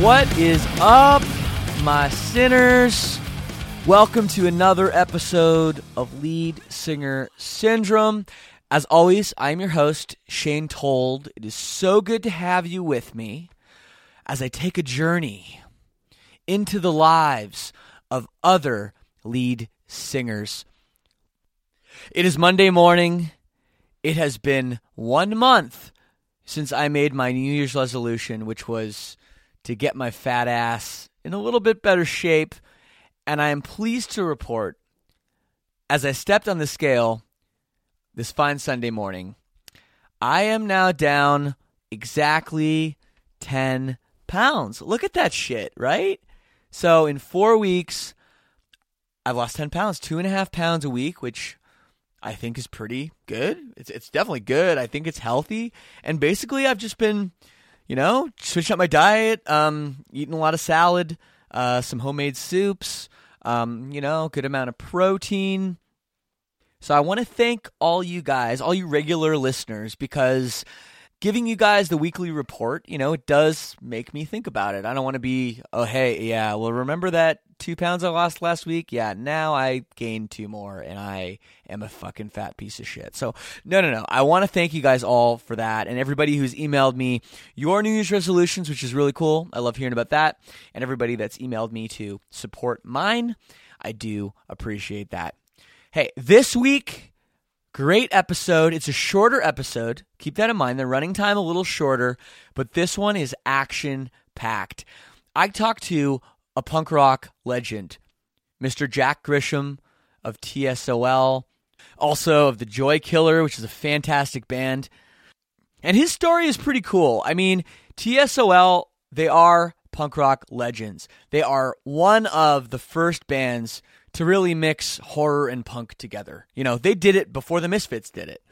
What is up, my sinners? Welcome to another episode of Lead Singer Syndrome. As always, I'm your host, Shane Told. It is so good to have you with me as I take a journey into the lives of other lead singers. It is Monday morning. It has been one month since I made my New Year's resolution, which was to get my fat ass in a little bit better shape. And I am pleased to report, as I stepped on the scale this fine Sunday morning, I am now down exactly 10 pounds. Look at that shit, right? So in four weeks, I've lost 10 pounds, two and a half pounds a week, which I think is pretty good. It's, it's definitely good. I think it's healthy. And basically, I've just been you know, switching up my diet, um, eating a lot of salad, uh, some homemade soups, um, you know, good amount of protein. So I want to thank all you guys, all you regular listeners, because giving you guys the weekly report, you know, it does make me think about it. I don't want to be, oh, hey, yeah, well, remember that two pounds I lost last week? Yeah, now I gained two more and I am a fucking fat piece of shit. So, no, no, no. I want to thank you guys all for that and everybody who's emailed me your New Year's resolutions, which is really cool. I love hearing about that. And everybody that's emailed me to support mine. I do appreciate that. Hey, this week, Great episode. It's a shorter episode. Keep that in mind. The running time a little shorter, but this one is action packed. I talked to a punk rock legend, Mr. Jack Grisham of TSOL, also of the Joykiller, which is a fantastic band. And his story is pretty cool. I mean, TSOL, they are punk rock legends. They are one of the first bands to really mix horror and punk together. You know, they did it before the Misfits did it.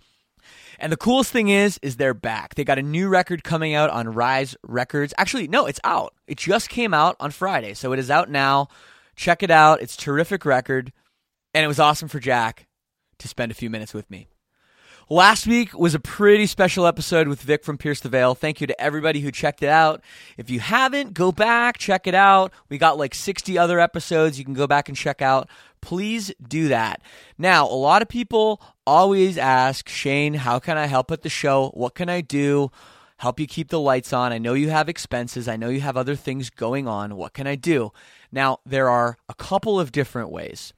And the coolest thing is, is they're back. They got a new record coming out on Rise Records. Actually, no, it's out. It just came out on Friday, so it is out now. Check it out. It's terrific record, and it was awesome for Jack to spend a few minutes with me. Last week was a pretty special episode with Vic from Pierce the Veil. Thank you to everybody who checked it out. If you haven't, go back, check it out. We got like 60 other episodes you can go back and check out. Please do that. Now, a lot of people always ask, Shane, how can I help at the show? What can I do? Help you keep the lights on. I know you have expenses. I know you have other things going on. What can I do? Now, there are a couple of different ways.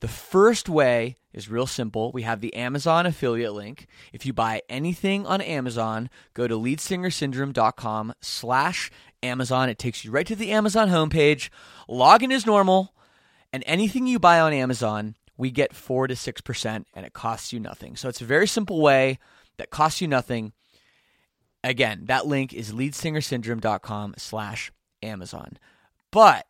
The first way is real simple. We have the Amazon affiliate link. If you buy anything on Amazon, go to leadsingersyndrome.com slash Amazon. It takes you right to the Amazon homepage. Log in as normal, and anything you buy on Amazon, we get 4 to 6%, and it costs you nothing. So it's a very simple way that costs you nothing. Again, that link is leadsingersyndrome.com slash Amazon. But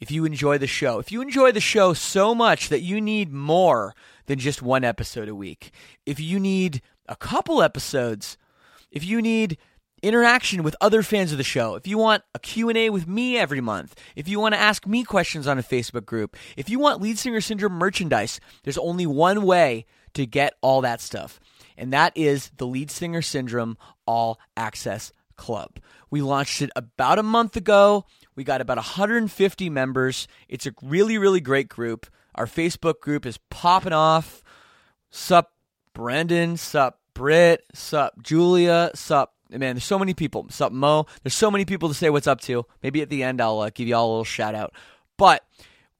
if you enjoy the show, if you enjoy the show so much that you need more than just one episode a week, if you need a couple episodes, if you need interaction with other fans of the show, if you want a Q&A with me every month, if you want to ask me questions on a Facebook group, if you want Lead Singer Syndrome merchandise, there's only one way to get all that stuff. And that is the Lead Singer Syndrome All Access Club. We launched it about a month ago. We got about 150 members. It's a really, really great group. Our Facebook group is popping off. Sup, Brendan. Sup, Britt. Sup, Julia. Sup, man, there's so many people. Sup, Mo. There's so many people to say what's up to. Maybe at the end I'll uh, give you all a little shout out. But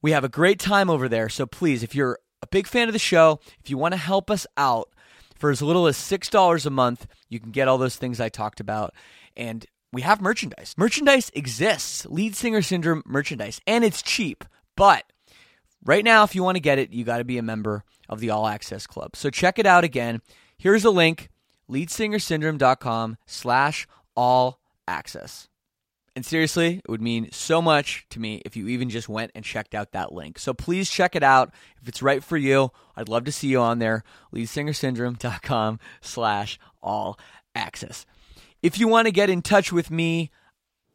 we have a great time over there. So please, if you're a big fan of the show, if you want to help us out, for as little as $6 a month, you can get all those things I talked about. And we have merchandise. Merchandise exists, lead singer syndrome merchandise, and it's cheap. But right now, if you want to get it, you got to be a member of the All Access Club. So check it out again. Here's a link, leadsingersyndrome.com slash all access. And seriously, it would mean so much to me if you even just went and checked out that link. So please check it out. If it's right for you, I'd love to see you on there. Leadsingersyndrome.com slash all access. If you want to get in touch with me,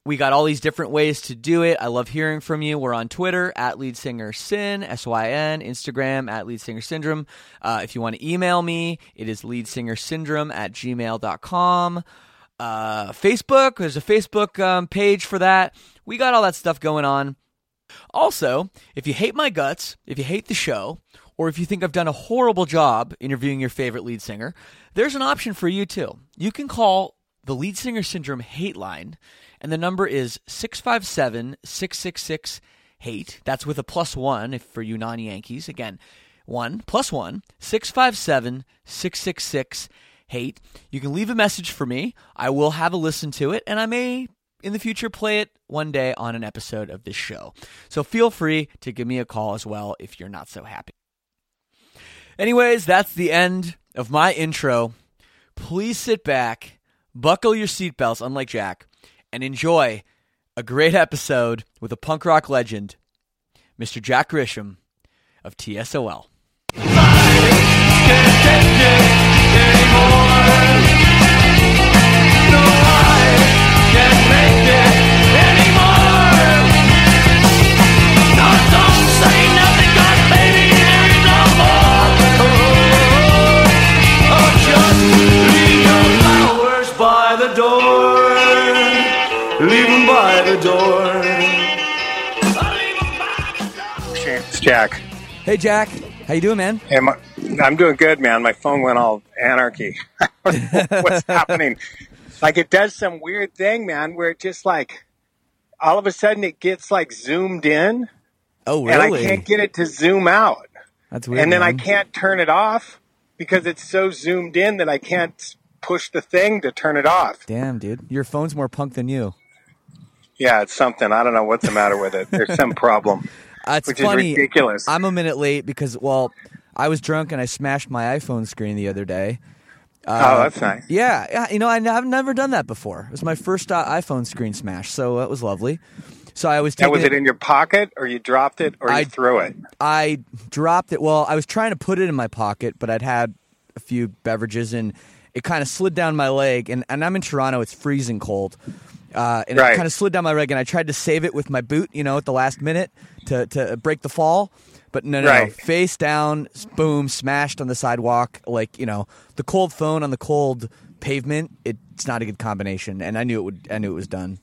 we got all these different ways to do it. I love hearing from you. We're on Twitter at Lead Singer S Y N, Instagram at Lead Singer Syndrome. Uh, if you want to email me, it is leadsingersyndrome at gmail.com. Uh, Facebook, there's a Facebook um, page for that. We got all that stuff going on. Also, if you hate my guts, if you hate the show, or if you think I've done a horrible job interviewing your favorite lead singer, there's an option for you too. You can call the Lead Singer Syndrome hate line, and the number is 657 666 hate. That's with a plus one if for you non Yankees. Again, one plus one, 657 666 hate. You can leave a message for me. I will have a listen to it, and I may in the future play it one day on an episode of this show. So feel free to give me a call as well if you're not so happy. Anyways, that's the end of my intro. Please sit back, buckle your seatbelts, unlike Jack, and enjoy a great episode with a punk rock legend, Mr. Jack Grisham of TSOL. It's Jack. Hey Jack, how you doing, man? Hey, my, I'm doing good, man. My phone went all anarchy. I don't know What's happening? Like it does some weird thing, man, where it just like all of a sudden it gets like zoomed in, Oh, really? and I can't get it to zoom out, That's weird. and then I can't turn it off because it's so zoomed in that I can't push the thing to turn it off. Damn, dude, your phone's more punk than you. Yeah, it's something. I don't know what's the matter with it. There's some problem. Uh, it's Which funny. is ridiculous. I'm a minute late because, well, I was drunk and I smashed my iPhone screen the other day. oh, that's nice. Yeah, yeah. You know, I, have never done that before. It was my first uh, iPhone screen smash, so that was lovely. So I was Now, taking was it in your pocket, or you dropped it, or I- you threw it? I dropped it. Well, I was trying to put it in my pocket, but I'd had a few beverages and it kind of slid down my leg. And, and I'm in Toronto; it's freezing cold. Uh, and it kind of slid down my leg, and I tried to save it with my boot, you know, at the last minute to, to break the fall. But no, no, no, face down, boom, smashed on the sidewalk. Like you know, the cold phone on the cold pavement. It's not a good combination, and I knew it would. I knew it was done.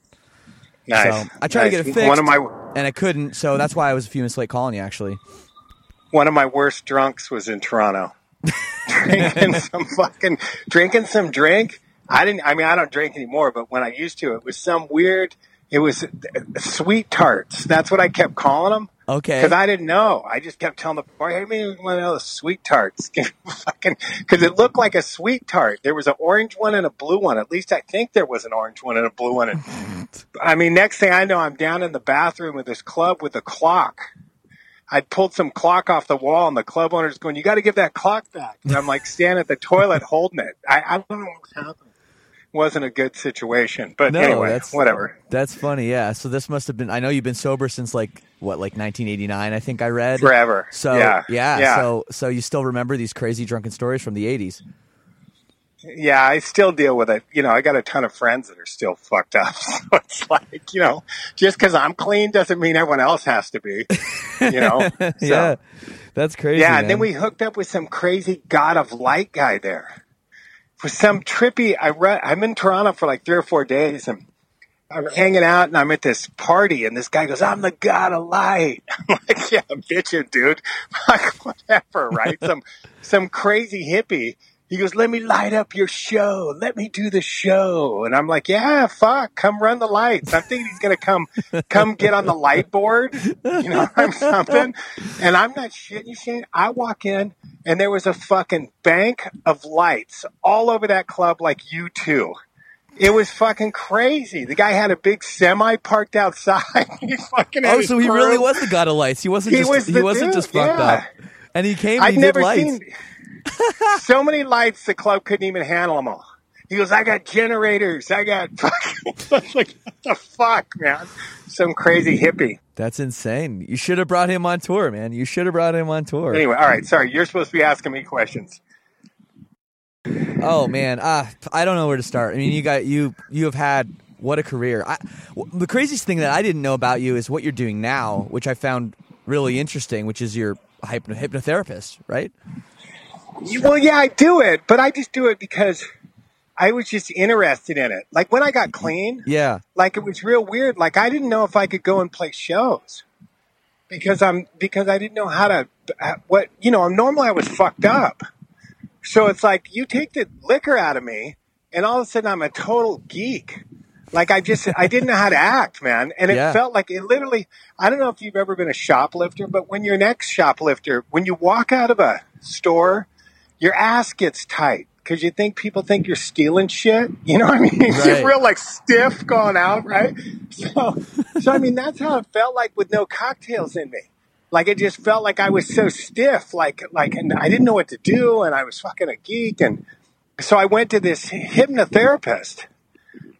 Nice. So I tried to get it fixed, One of my and I couldn't. So that's why I was a few minutes late calling you. Actually, one of my worst drunks was in Toronto. drinking some fucking drinking some drink. I didn't I mean I don't drink anymore, but when I used to it was some weird It was sweet tarts. That's what I kept calling them. Okay. Because I didn't know. I just kept telling the boy, hey, me one of those sweet tarts. Because it looked like a sweet tart. There was an orange one and a blue one. At least I think there was an orange one and a blue one. And, I mean, next thing I know, I'm down in the bathroom with this club with a clock. I'd pulled some clock off the wall, and the club owner's going, You got to give that clock back. And I'm like standing at the toilet holding it. I, I don't know what's happening wasn't a good situation. But No, anyway, that's- whatever. That's funny. Yeah. So this must have been. I know you've been sober since like what, like 1989. I think I read. Forever. So yeah, yeah. yeah. So so you still remember these crazy drunken stories from the 80s? yeah, I still deal with it. You know, I got a ton of friends that are still fucked up. So it's like, you know, just because I'm clean doesn't mean everyone else has to be. You know. So, yeah. That's crazy. Yeah, and then we hooked up with some crazy God of Light guy there. For some trippy, I re- I'm in Toronto for like three or four days, and I'm hanging out, and I'm at this party, and this guy goes, "I'm the God of Light." I'm like, "Yeah, bitchin', dude." Like, whatever, right? some some crazy hippie. He goes, "Let me light up your show. Let me do the show." And I'm like, "Yeah, fuck, come run the lights." I'm thinking he's gonna come come get on the light board, you know, or something. And I'm not shitting you, Shane. I walk in, and there was a fucking bank of lights all over that club, like U2. It was fucking crazy. The guy had a big semi parked outside. he fucking had Oh, so he really was the god of lights. He wasn't He just was he wasn't dude, just fucked yeah. up. And he came. and I've he never did lights. seen so many lights. The club couldn't even handle them all. He goes, I got generators. I got fucking. I was like, what the fuck, man? Some crazy hippie. That's insane. You should have brought him on tour, man. You should have brought him on tour. Anyway, all right. Sorry, you're supposed to be asking me questions. Oh man, ah, I don't know where to start. I mean, you got you you have had what a career. I, w- the craziest thing that I didn't know about you is what you're doing now, which I found really interesting, which is you're a hypno- hypnotherapist, right? Well, yeah, I do it, but I just do it because I was just interested in it. Like when I got clean, Yeah, like it was real weird. Like I didn't know if I could go and play shows because I'm because I didn't know how to uh, what you know. Normally I was fucked up, so it's like you take the liquor out of me, and all of a sudden I'm a total geek. Like I just I didn't know how to act, man, and it Yeah. felt like it literally. I don't know if you've ever been a shoplifter, but when you're an ex shoplifter, when you walk out of a store, your ass gets tight because you think people think you're stealing shit. You know what I mean? Right. You're real like stiff going out, right? So, so I mean, that's how it felt like with no cocktails in me. Like it just felt like I was so stiff, like like, and I didn't know what to do, and I was fucking a geek, and so I went to this hypnotherapist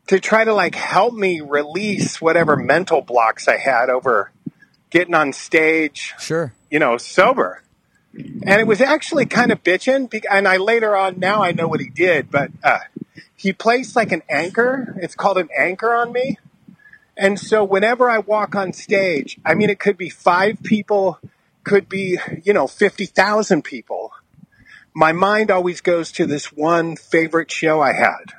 to try to like help me release whatever mental blocks I had over getting on stage sure. you know, sober. And it was actually kind of bitching. And I later on, now I know what he did, but uh, he placed like an anchor. It's called an anchor on me. And so whenever I walk on stage, I mean, it could be five people, could be, you know, 50,000 people. My mind always goes to this one favorite show I had.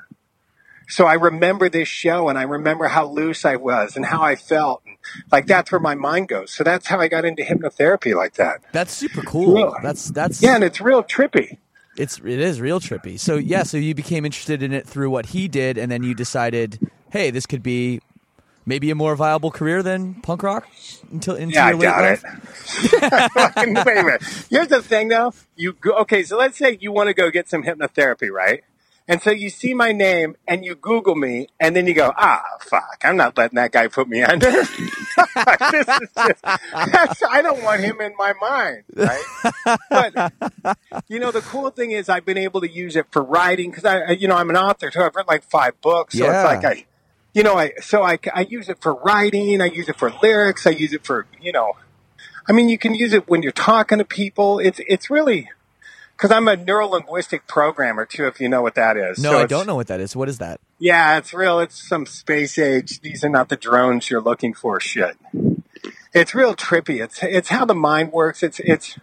So I remember this show and I remember how loose I was and how I felt. Like that's where my mind goes. So that's how I got into hypnotherapy like that. That's super cool. Yeah. That's that's Yeah, and it's real trippy. it's it is real trippy. So yeah, so you became interested in it through what he did, and then you decided, hey, this could be maybe a more viable career than punk rock until into Yeah, I your late doubt life. it. Wait a minute. Here's the thing, though. You go, okay? So let's say you want to go get some hypnotherapy, right? And so you see my name and you Google me, and then you go, ah, fuck, I'm not letting that guy put me under. this is just, I don't want him in my mind, right? But you know, the cool thing is I've been able to use it for writing because I, you know, I'm an author, so I've written like five books. So Yeah. it's like I, you know, I so I, I use it for writing. I use it for lyrics. I use it for you know, I mean, you can use it when you're talking to people. It's it's really because I'm a neuro linguistic programmer too. If you know what that is. No, So I don't know what that is. What is that? Yeah, it's real. It's some space age. These are not the drones you're looking for. Shit. It's real trippy. It's it's how the mind works. It's it's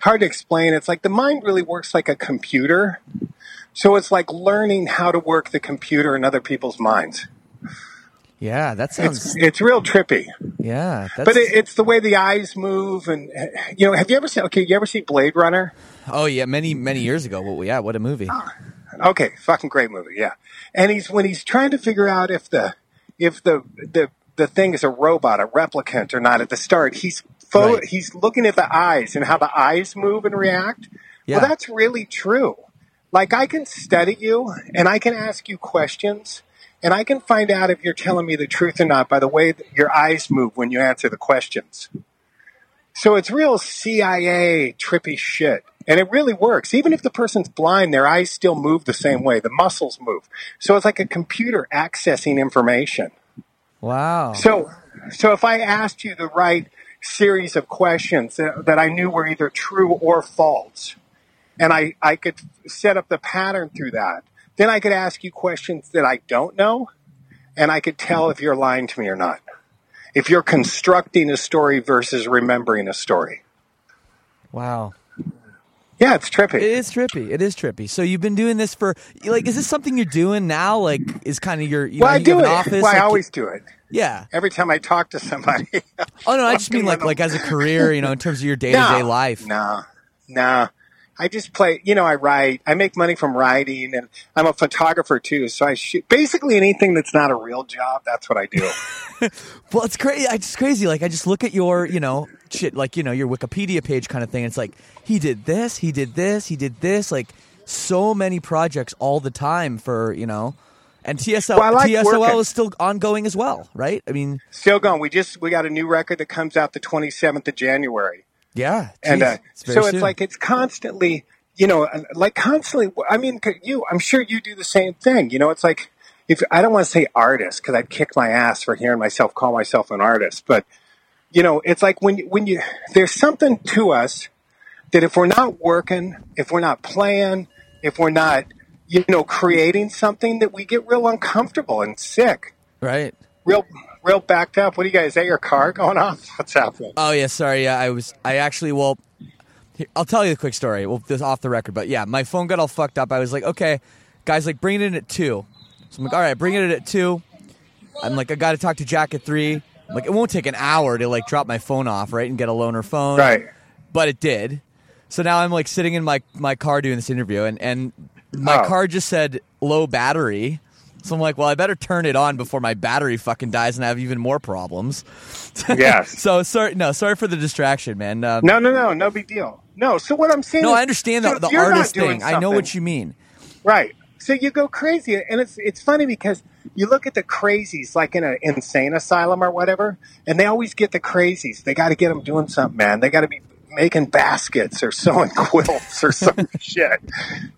hard to explain. It's like the mind really works like a computer. So it's like learning how to work the computer in other people's minds. Yeah, that sounds. It's it's real trippy. yeah, that's. But it, it's the way the eyes move, and you know. Have you ever seen? Okay, you ever see Blade Runner? oh yeah, many many years ago. Well, yeah, what a movie. Ah, okay, fucking great movie, yeah. And he's when he's trying to figure out if the if the the the thing is a robot, a replicant or not at the start. He's fo- Right. he's looking at the eyes and how the eyes move and react. Yeah. Well, that's really true. Like I can study you and I can ask you questions and I can find out if you're telling me the truth or not by the way that your eyes move when you answer the questions. So it's real CIA trippy shit. And it really works. Even if the person's blind, their eyes still move the same way. The muscles move. So it's like a computer accessing information. Wow. So, so if I asked you the right series of questions that, that I knew were either true or false, and I, I could set up the pattern through that, then I could ask you questions that I don't know, and I could tell if you're lying to me or not. If you're constructing a story versus remembering a story. wow. Yeah, it's trippy. It is trippy. It is trippy. So you've been doing this for like, is this something you're doing now? Like, is kind of your you well, know, I you do it. office. well, I always do it. yeah. Every time I talk to somebody. Oh no, I just mean like like as a career, you know, in terms of your day to day life. No, no. I just play. You know, I write. I make money from writing, and I'm a photographer too. So I shoot basically anything that's not a real job. That's what I do. Well, it's crazy. It's crazy. Like I just look at your, you know, shit, like you know, your Wikipedia page kind of thing. It's like he did this, he did this, he did this. Like so many projects all the time for you know, and TSOL Well, like TSOL working. is still ongoing as well, right? I mean, Still going. We just we got a new record that comes out the 27th of January, yeah. and uh, very so it's soon. like it's constantly. You know, like constantly. I mean, you. I'm sure you do the same thing. You know, it's like if I don't want to say artist because I'd kick my ass for hearing myself call myself an artist, but you know, it's like when you, when you there's something to us that if we're not working, if we're not playing, if we're not, you know, creating something, that we get real uncomfortable and sick, right. real, real backed up. What do you guys? Is that your car going off? What's happening? Oh yeah, sorry. Yeah, I was. I actually. Well, here, I'll tell you a quick story. Well, this off the record, but yeah, my phone got all fucked up. I was like, okay, guys, like bring it in at two. So I'm like, all right, bring it in at two. I'm like, I got to talk to Jack at three. I'm like, it won't take an hour to like drop my phone off, right, and get a loaner phone. Right. But it did. So now I'm like sitting in my my car doing this interview, and and my Oh. car just said low battery. So I'm like, well, I better turn it on before my battery fucking dies and I have even more problems. Yes. So sorry, no, sorry for the distraction, man. Um, No, no, no, no big deal. No. So what I'm saying? no, is, I understand so the, the artist thing. I know what you mean. Right. So you go crazy, and it's it's funny because you look at the crazies like in an insane asylum or whatever, and they always get the crazies. They got to get them doing something, man. They got to be making baskets or sewing quilts or some shit.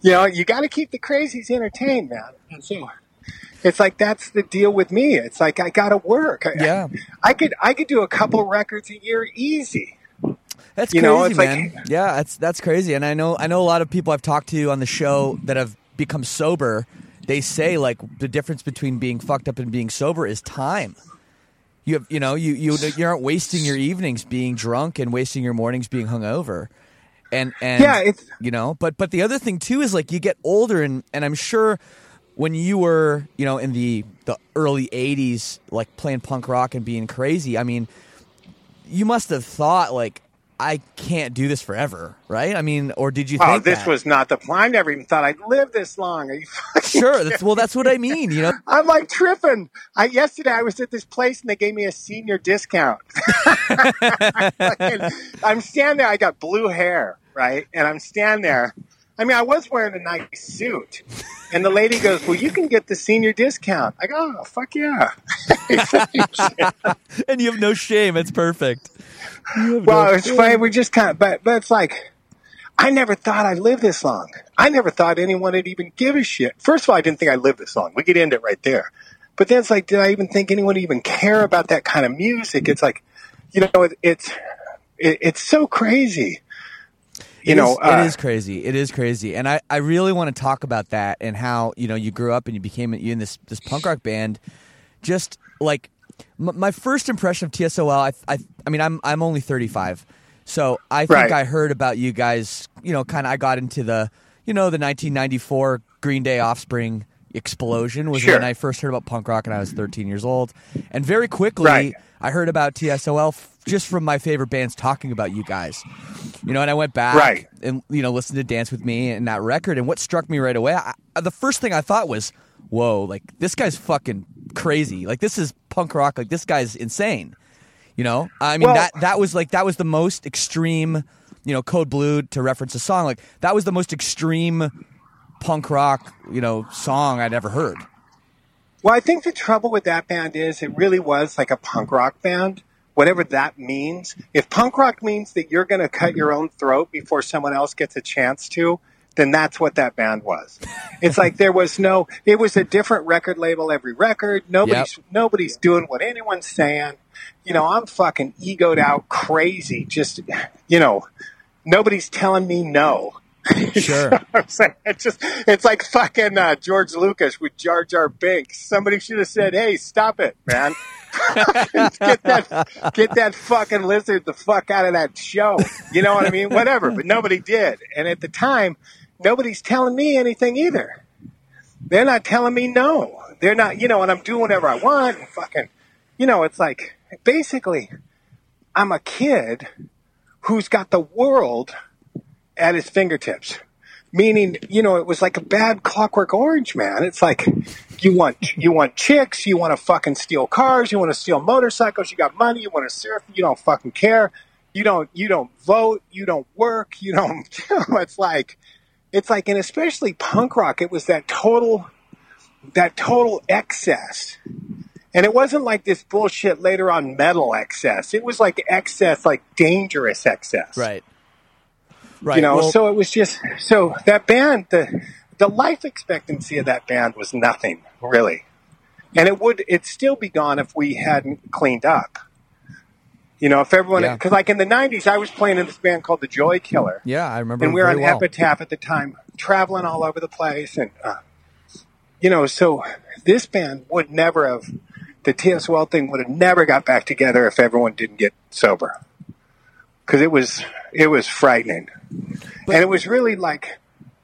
You know, you got to keep the crazies entertained, man. And so it's like that's the deal with me. It's like I got to work. I- Yeah. I could I could do a couple records a year easy. That's You crazy, know, it's like- yeah, that's that's crazy. And I know I know a lot of people I've talked to on the show that have become sober. They say like the difference between being fucked up and being sober is time. You have, you know, you you you aren't wasting your evenings being drunk and wasting your mornings being hungover. And and Yeah, it's- you know, but but the other thing too is like you get older and and I'm sure when you were, you know, in the the early 80s like playing punk rock and being crazy, I mean, you must have thought like I can't do this forever, right? I mean, or did you Oh, think this that? was not the plan. I never even thought I'd live this long. Are you sure? That's well, that's what I mean. You know, I'm like tripping. I yesterday I was at this place and they gave me a senior discount. I'm standing there. I got blue hair, right? And I'm standing there. I mean, I was wearing a nice suit, and the lady goes, "Well, you can get the senior discount." I go, "Oh, fuck yeah!" and you have no shame. It's perfect. Well, no it's funny. We just kind of, but but it's like. I never thought I'd live this long. I never thought anyone would even give a shit. First of all, I didn't think I'd live this long. We could end it right there. But then it's like, did I even think anyone would even care about that kind of music? It's like, you know, it, it's it, it's so crazy. You It know, is- uh, it is crazy. It is crazy, and I, I really want to talk about that and how you know you grew up and you became you in this this punk rock band. Just like m- my first impression of TSOL, I, I I mean I'm I'm only 35, so I think Right. I heard about you guys. You know, kind of I got into the you know the 1994 Green Day Offspring explosion was Sure. when I first heard about punk rock, and I was 13 years old, and very quickly Right. I heard about TSOL just from my favorite bands talking about you guys. You know, and I went back Right. and you know listened to Dance with Me and that record. And what struck me right away, I, the first thing I thought was, "Whoa! Like this guy's fucking crazy. Like this is punk rock. Like this guy's insane. You know, I mean Well- that that was like that was the most extreme. You know, Code Blue to reference a song like that was the most extreme punk rock you know song I'd ever heard. Well, I think the trouble with that band is it really was like a punk rock band, whatever that means. If punk rock means that you're going to cut your own throat before someone else gets a chance to, then that's what that band was. It's like there was no, it was a different record label every record. Nobody's, nobody's doing what anyone's saying. You know, I'm fucking egoed out crazy. Just, you know, nobody's telling me no. Sure. I'm saying it's just it's like fucking uh, George Lucas with Jar Jar Binks. Somebody should have said, "Hey, stop it, man! get that get that fucking lizard the fuck out of that show." You know what I mean? Whatever, but nobody did. And at the time, nobody's telling me anything either. They're not telling me no. They're not, you know, and I'm doing whatever I want. And fucking, you know, it's like basically, I'm a kid who's got the world at his fingertips. Meaning, you know, it was like a bad clockwork orange, man. It's like you want you want chicks, you want to fucking steal cars, you want to steal motorcycles, you got money, you want to surf, you don't fucking care. You don't you don't vote, you don't work, you don't you know, it's like it's like and especially punk rock, it was that total that total excess. And it wasn't like this bullshit later on metal excess. It was like excess, like dangerous excess Right. Right. you know well, so it was just so that band the the life expectancy of that band was nothing really and it would it'd still be gone if we hadn't cleaned up you know if everyone Yeah. because like in the 90s i was playing in this band called the Joykiller yeah, I remember. and we were on well. epitaph at the time traveling all over the place and uh, you know so this band would never have the TSOL thing would have never got back together if everyone didn't get sober because it was it was frightening and it was really like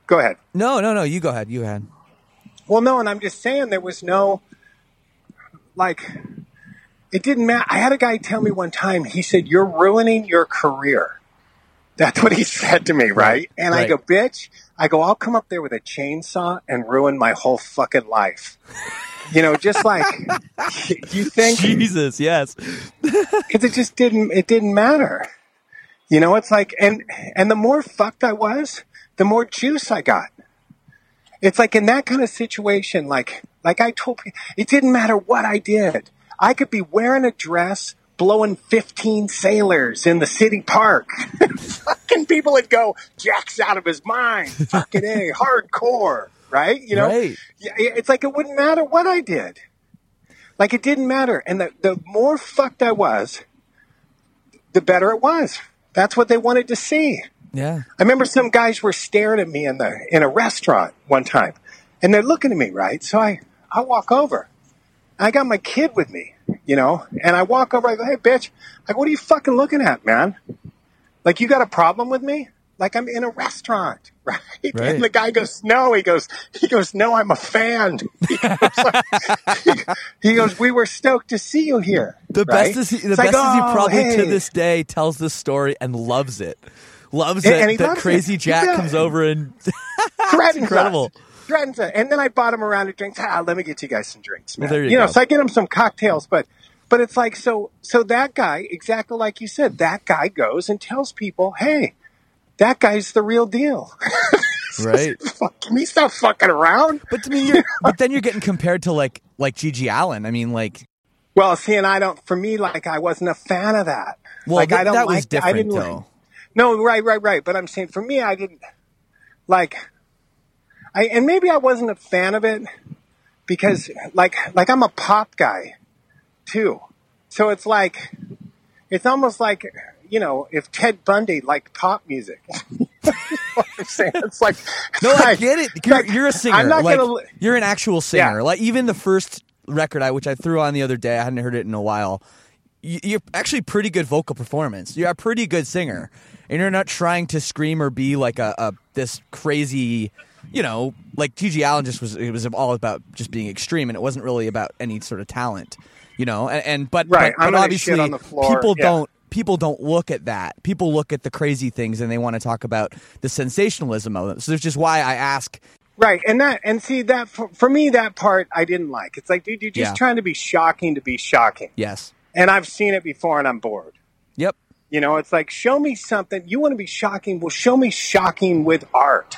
go ahead No, no, no. You go ahead. You go ahead. well no and i'm just saying there was no like it didn't matter i had a guy tell me one time he said you're ruining your career that's what he said to me right and i go bitch i go i'll come up there with a chainsaw and ruin my whole fucking life you know just like you think Jesus, yes. because it just didn't it didn't matter you know it's like and and the more fucked i was the more juice i got. It's like in that kind of situation like like i told people it didn't matter what i did. I could be wearing a dress blowing 15 sailors in the city park. Fucking people would go jack's out of his mind. Fucking a hardcore right? You know? Right. yeah, it's like it wouldn't matter what i did. Like it didn't matter. And the, the more fucked I was, the better it was. That's what they wanted to see. Yeah. I remember some guys were staring at me in the in a restaurant one time, and they're looking at me, right? So I I walk over. I got my kid with me, you know, and I walk over. I go, "Hey, bitch!" Like, "What are you fucking looking at, man? Like you got a problem with me? Like I'm in a restaurant, right?" Right. And the guy goes, "No." He goes, "He goes, no, I'm a fan." He goes, like- he goes "We were stoked to see you here." The right? best is he, the It's best like, is he "Oh, probably to this day tells this story and loves it. Loves And- it and that loves crazy He Jack comes over and threatens incredible. us. Threatens us. And then I bought him a round of drinks. Ah, let me get you guys some drinks, man. Well, there you know, go. so I get him some cocktails, but but it's like so so that guy, exactly like you said, that guy goes and tells people, hey, that guy's the real deal. right. Fuck, Can he stop fucking around? But to me, you're, but then you're getting compared to like like GG Allin. I mean, like Well, see, and I don't. For me, like I wasn't a fan of that. well, like th- I don't that like was I different didn't though. like- No, right, right, right. But I'm saying for me, I didn't like. I and maybe I wasn't a fan of it because, like, like I'm a pop guy too. So it's like, it's almost like you know, if Ted Bundy liked pop music. You know what I'm saying it's like No, I get it. You're, like, you're a singer. I'm not like, gonna. you're an actual singer. Yeah. Like even the first record I, which I threw on the other day, I hadn't heard it in a while. You, you're actually pretty good vocal performance. You're a pretty good singer, and you're not trying to scream or be like a, a this crazy, you know, like GG Allin just was. It was all about just being extreme, and it wasn't really about any sort of talent, you know. And, and but Right, but, I'm but obviously shit on the floor, people yeah. don't people don't look at that. People look at the crazy things and they want to talk about the sensationalism of it. So that's just why I ask Right, and that and see that for, for me that part I didn't like. It's like, dude, you're just Yeah. trying to be shocking to be shocking, Yes. and I've seen it before, and I'm bored. Yep. You know, it's like show me something. You want to be shocking? Well, show me shocking with art.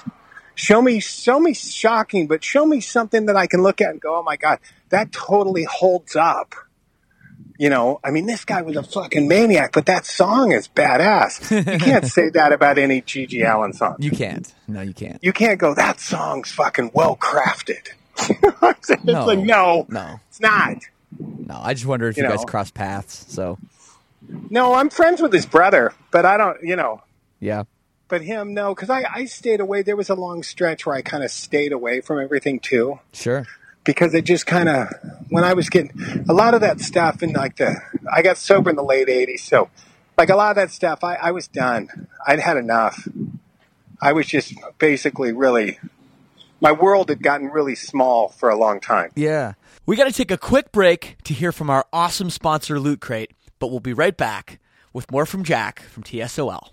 Show me, show me shocking, but show me something that I can look at and go, oh my god, that totally holds up. You know, I mean, this guy was a fucking maniac, but that song is badass. You can't say that about any GG Allin song. You can't. No, you can't. You can't go, that song's fucking well crafted. it's No. like, no, No. it's not. No. I just wonder if you, You guys know. cross paths. So No, I'm friends with his brother, but I don't, you know, yeah. but him, no, because I, I stayed away. There was a long stretch where I kind of stayed away from everything too, Sure. Because it just kind of, when I was getting a lot of that stuff in like the, I got sober in the late 80s. So, like a lot of that stuff, I, I was done. I'd had enough. I was just basically really, my world had gotten really small for a long time. Yeah. We got to take a quick break to hear from our awesome sponsor, Loot Crate, but we'll be right back with more from Jack from TSOL.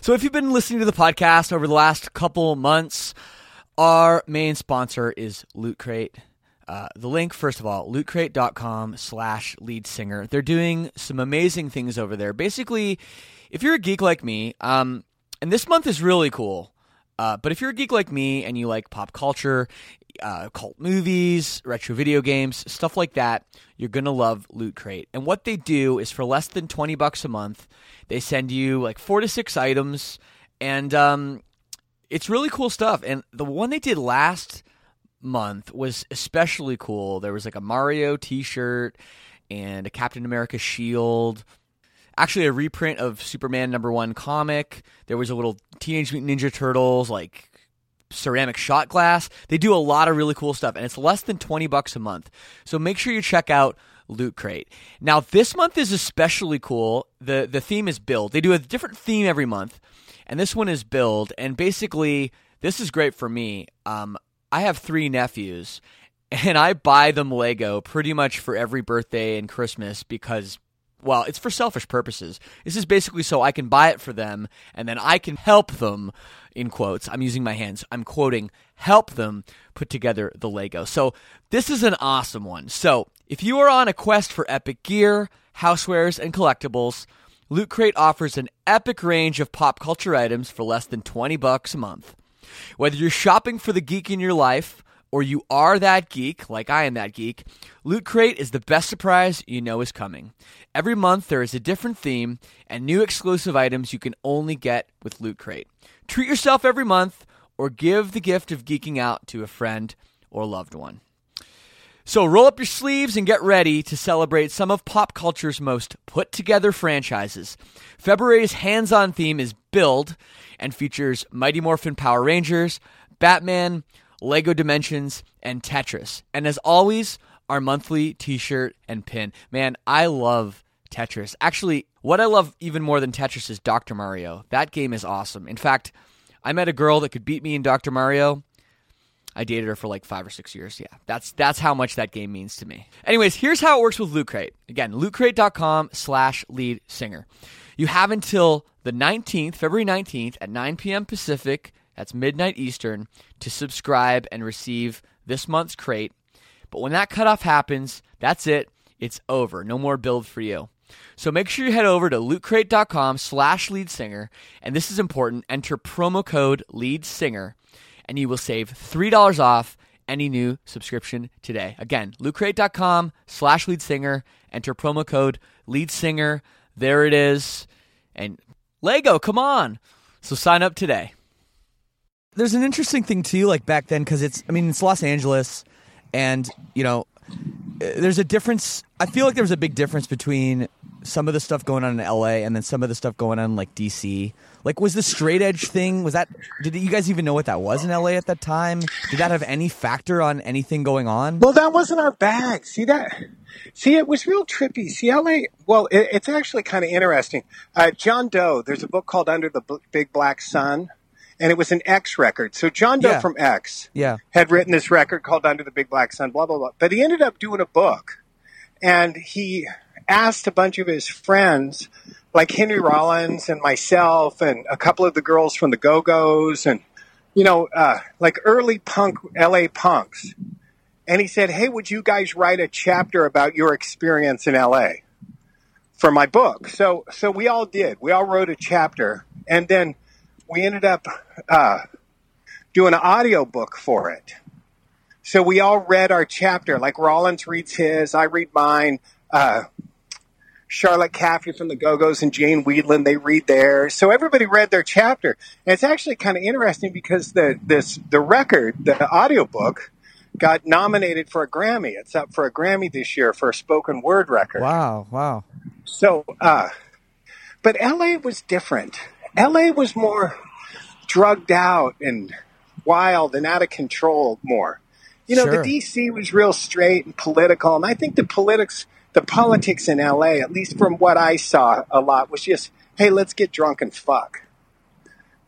So, if you've been listening to the podcast over the last couple months, our main sponsor is Loot Crate. Uh, the link, first of all, lootcrate.com slash lead singer. They're doing some amazing things over there. Basically, if you're a geek like me, um, and this month is really cool, uh, but if you're a geek like me and you like pop culture, uh, cult movies, retro video games, stuff like that, you're gonna love Loot Crate. And what they do is for less than twenty bucks a month, they send you like four to six items, and um, it's really cool stuff. And the one they did last month was especially cool. There was like a Mario T-shirt and a Captain America shield actually a reprint of Superman number one comic. There was a little Teenage Mutant Ninja Turtles like ceramic shot glass. They do a lot of really cool stuff, and it's less than twenty bucks a month. So make sure you check out Loot Crate. Now this month is especially cool. the The theme is build. They do a different theme every month, and this one is build. And basically, this is great for me. Um, I have three nephews. And I buy them Lego pretty much for every birthday and Christmas because well, it's for selfish purposes. This is basically so I can buy it for them and then I can help them, in quotes. I'm using my hands. I'm quoting, help them put together the Lego. So this is an awesome one. So if you are on a quest for epic gear, housewares, and collectibles, Loot Crate offers an epic range of pop culture items for less than 20 bucks a month. Whether you're shopping for the geek in your life or you are that geek, like I am that geek, Loot Crate is the best surprise you know is coming. Every month there is a different theme and new exclusive items you can only get with Loot Crate. Treat yourself every month or give the gift of geeking out to a friend or loved one. So roll up your sleeves and get ready to celebrate some of pop culture's most put together franchises. February's hands on theme is Build and features Mighty Morphin Power Rangers, Batman, Lego Dimensions, and Tetris. And as always, our monthly t shirt and pin. Man, I love Tetris. Actually, what I love even more than Tetris is Dr. Mario. That game is awesome. In fact, I met a girl that could beat me in Dr. Mario. I dated her for like five or six years. Yeah, that's that's how much that game means to me. Anyways, here's how it works with Loot Crate. Again, lootcrate.com slash lead singer. You have until the 19th, February 19th at 9 p.m. Pacific, that's midnight Eastern, to subscribe and receive this month's crate. But when that cutoff happens, that's it. It's over. No more build for you. So make sure you head over to lootcrate.com slash lead singer. And this is important. Enter promo code lead singer and you will save $3 off any new subscription today. Again, lootcrate.com slash lead singer. Enter promo code lead singer. There it is. And Lego, come on. So sign up today. There's an interesting thing too, like back then, because it's, I mean, it's Los Angeles, and, you know, uh, there's a difference. I feel like there was a big difference between some of the stuff going on in LA and then some of the stuff going on in like DC. Like, was the straight edge thing? Was that? Did you guys even know what that was in LA at that time? Did that have any factor on anything going on? Well, that wasn't our bag. See that? See, it was real trippy. See, LA. Well, it, it's actually kind of interesting. Uh, John Doe. There's a book called Under the B- Big Black Sun, and it was an X record. So John Doe Yeah. from X Yeah. had written this record called Under the Big Black Sun. Blah blah blah. But he ended up doing a book, and he asked a bunch of his friends, like Henry Rollins and myself, and a couple of the girls from the Go Go's, and you know, uh, like early punk LA punks. And he said, Hey, would you guys write a chapter about your experience in LA for my book? So, so we all did. We all wrote a chapter and then we ended up, uh, doing an audio book for it. So we all read our chapter, like Rollins reads his, I read mine, uh, Charlotte Caffey from the Go-Go's and Jane Wiedlin, they read theirs. So everybody read their chapter. And it's actually kind of interesting because the this the record, the audiobook, got nominated for a Grammy. It's up for a Grammy this year for a spoken word record. Wow. Wow. So, uh, but LA was different. LA was more drugged out and wild and out of control more. You know, Sure. the DC was real straight and political, and I think the politics, the politics in LA, at least from what I saw a lot, was just, hey, let's get drunk and fuck.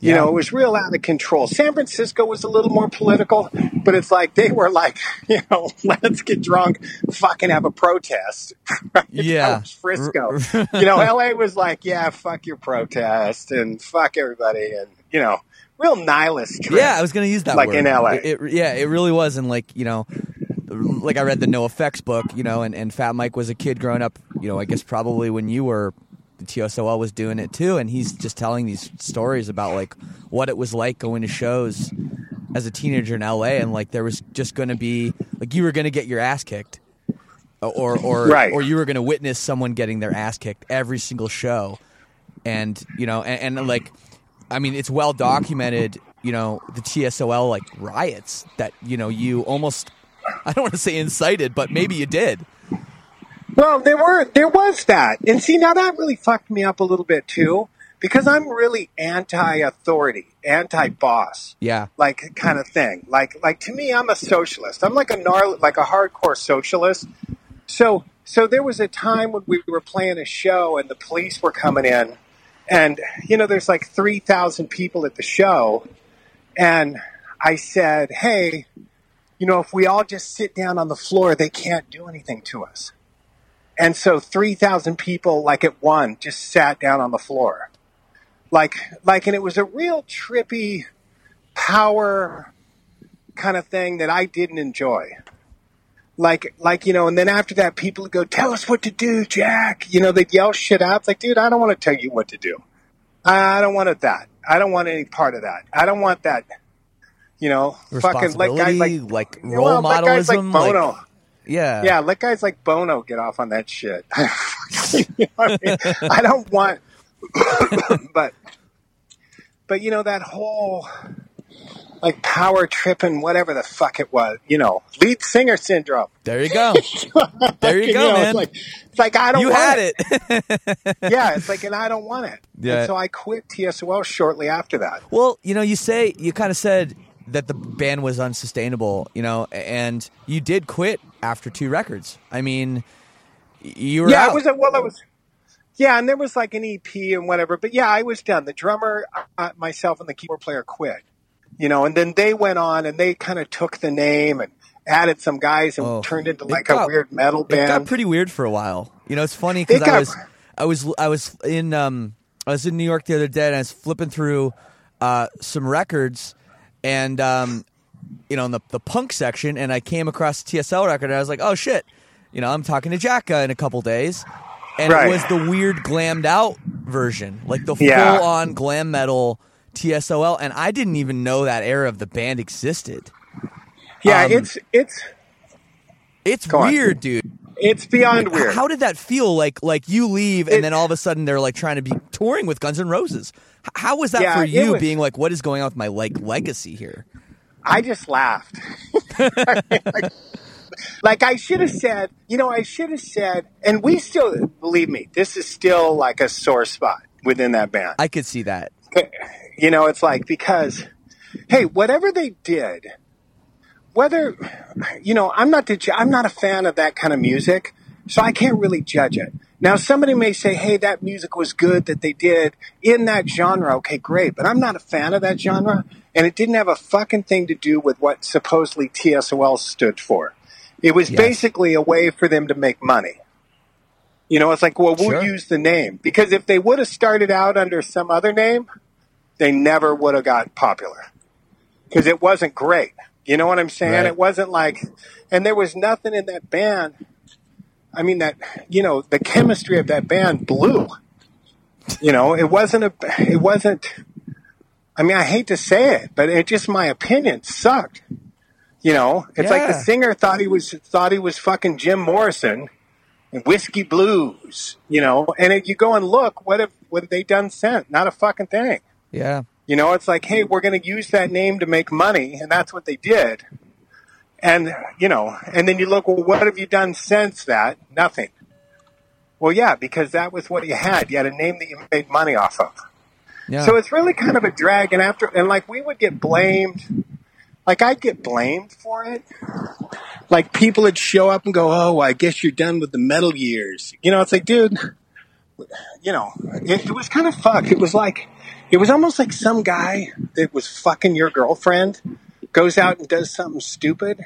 You Yeah. know, it was real out of control. San Francisco was a little more political, but it's like they were like, you know, let's get drunk, fucking have a protest. Right? Yeah. Frisco. you know, LA was like, yeah, fuck your protest and fuck everybody, and you know, real nihilist. Trip. Yeah, I was going to use that Like word. in LA. It, it- yeah, it really was, and like you know, like I read the NOFX book, you know, and, and Fat Mike was a kid growing up, you know, I guess probably when you were, TSOL was doing it too, and he's just telling these stories about like what it was like going to shows as a teenager in LA, and like there was just going to be like you were going to get your ass kicked. Or, or, Right. or you were going to witness someone getting their ass kicked every single show, and you know, and, and like, I mean, it's well documented. You know, the TSOL like riots that you know you almost. I don't want to say incited, but maybe you did. Well, there were there was that, and see now that really fucked me up a little bit too, because I'm really anti-authority, anti-boss. Yeah. like kind of thing. Like like to me, I'm a socialist. I'm like a gnar- like a hardcore socialist. So so there was a time when we were playing a show and the police were coming in, and you know there's like three thousand people at the show, and I said, hey, you know if we all just sit down on the floor, they can't do anything to us. And so 3,000 people, like at one, just sat down on the floor. Like, like, and it was a real trippy power kind of thing that I didn't enjoy. Like, like, you know, and then after that, people would go, tell us what to do, Jack. You know, they'd yell shit out. It's like, dude, I don't want to tell you what to do. I I don't want it that. I don't want any part of that. I don't want that, you know, fucking like guys like, like well, role like guys like modelism, Bono. like- Yeah. Yeah, let guys like Bono get off on that shit. You know I, mean? I don't want, but, but you know that whole like power trip and whatever the fuck it was, you know, lead singer syndrome. There you go. There you go, know, man. It's like, it's like I don't. you had it. it. Yeah, it's like, and I don't want it. Yeah. And so I quit TSOL shortly after that. Well, you know, you say you kind of said that the band was unsustainable, you know, and you did quit after two records. I mean, you were yeah, out. it was a, well, it was. Yeah, and there was like an EP and whatever, but yeah, I was done. The drummer, uh, myself, and the keyboard player quit. You know, and then they went on and they kind of took the name and added some guys and Oh. turned into like got- a weird metal It band. got pretty weird for a while. You know, it's funny because It I was, I was, I was in, um, I was in New York the other day, and I was flipping through uh, some records, and um, you know, in the the punk section, and I came across a TSOL record, and I was like, oh shit, you know, I'm talking to Jacka in a couple days, and Right. it was the weird glammed out version, like the Yeah. full on glam metal TSOL, and I didn't even know that era of the band existed. Yeah, Um, it's it's It's Go on. weird, dude. it's beyond H- weird. How did that feel? Like like you leave, and It- then all of a sudden they're like trying to be touring with Guns N' Roses. How was that Yeah, for you? was- being like, what is going on with my like legacy here? I just laughed. like, like I should have said, you know, I should have said, and we still believe me, this is still like a sore spot within that band. I could see that. Eh, you know, it's like because, hey, whatever they did, whether, you know, I'm not the, I'm not a fan of that kind of music, so I can't really judge it. Now, somebody may say, hey, that music was good that they did in that genre. Okay, great. But I'm not a fan of that genre. And it didn't have a fucking thing to do with what supposedly TSOL stood for. It was Yes. basically a way for them to make money. You know, it's like, well, we'll Sure. use the name. Because if they would have started out under some other name, they never would have got popular. Because it wasn't great. You know what I'm saying? Right. It wasn't like, and there was nothing in that band. I mean, that, you know, the chemistry of that band blew. You know, it wasn't a, it wasn't, I mean, I hate to say it, but it just, my opinion sucked. You know, it's like the singer thought he was, thought he was fucking Jim Morrison and Whiskey Blues, you know, and if you go and look, what have, what have they done since? Not a fucking thing. Yeah. You know, it's like, hey, we're going to use that name to make money, and that's what they did. And you know, and then you look, well, what have you done since that? Nothing. Well, yeah, because that was what you had. You had a name that you made money off of. Yeah. So it's really kind of a drag. And after, and like we would get blamed, like I'd get blamed for it. Like people would show up and go, "Oh, I guess you're done with the metal years." You know, it's like, dude, you know, it, it was kind of fucked. It was like, it was almost like some guy that was fucking your girlfriend goes out and does something stupid,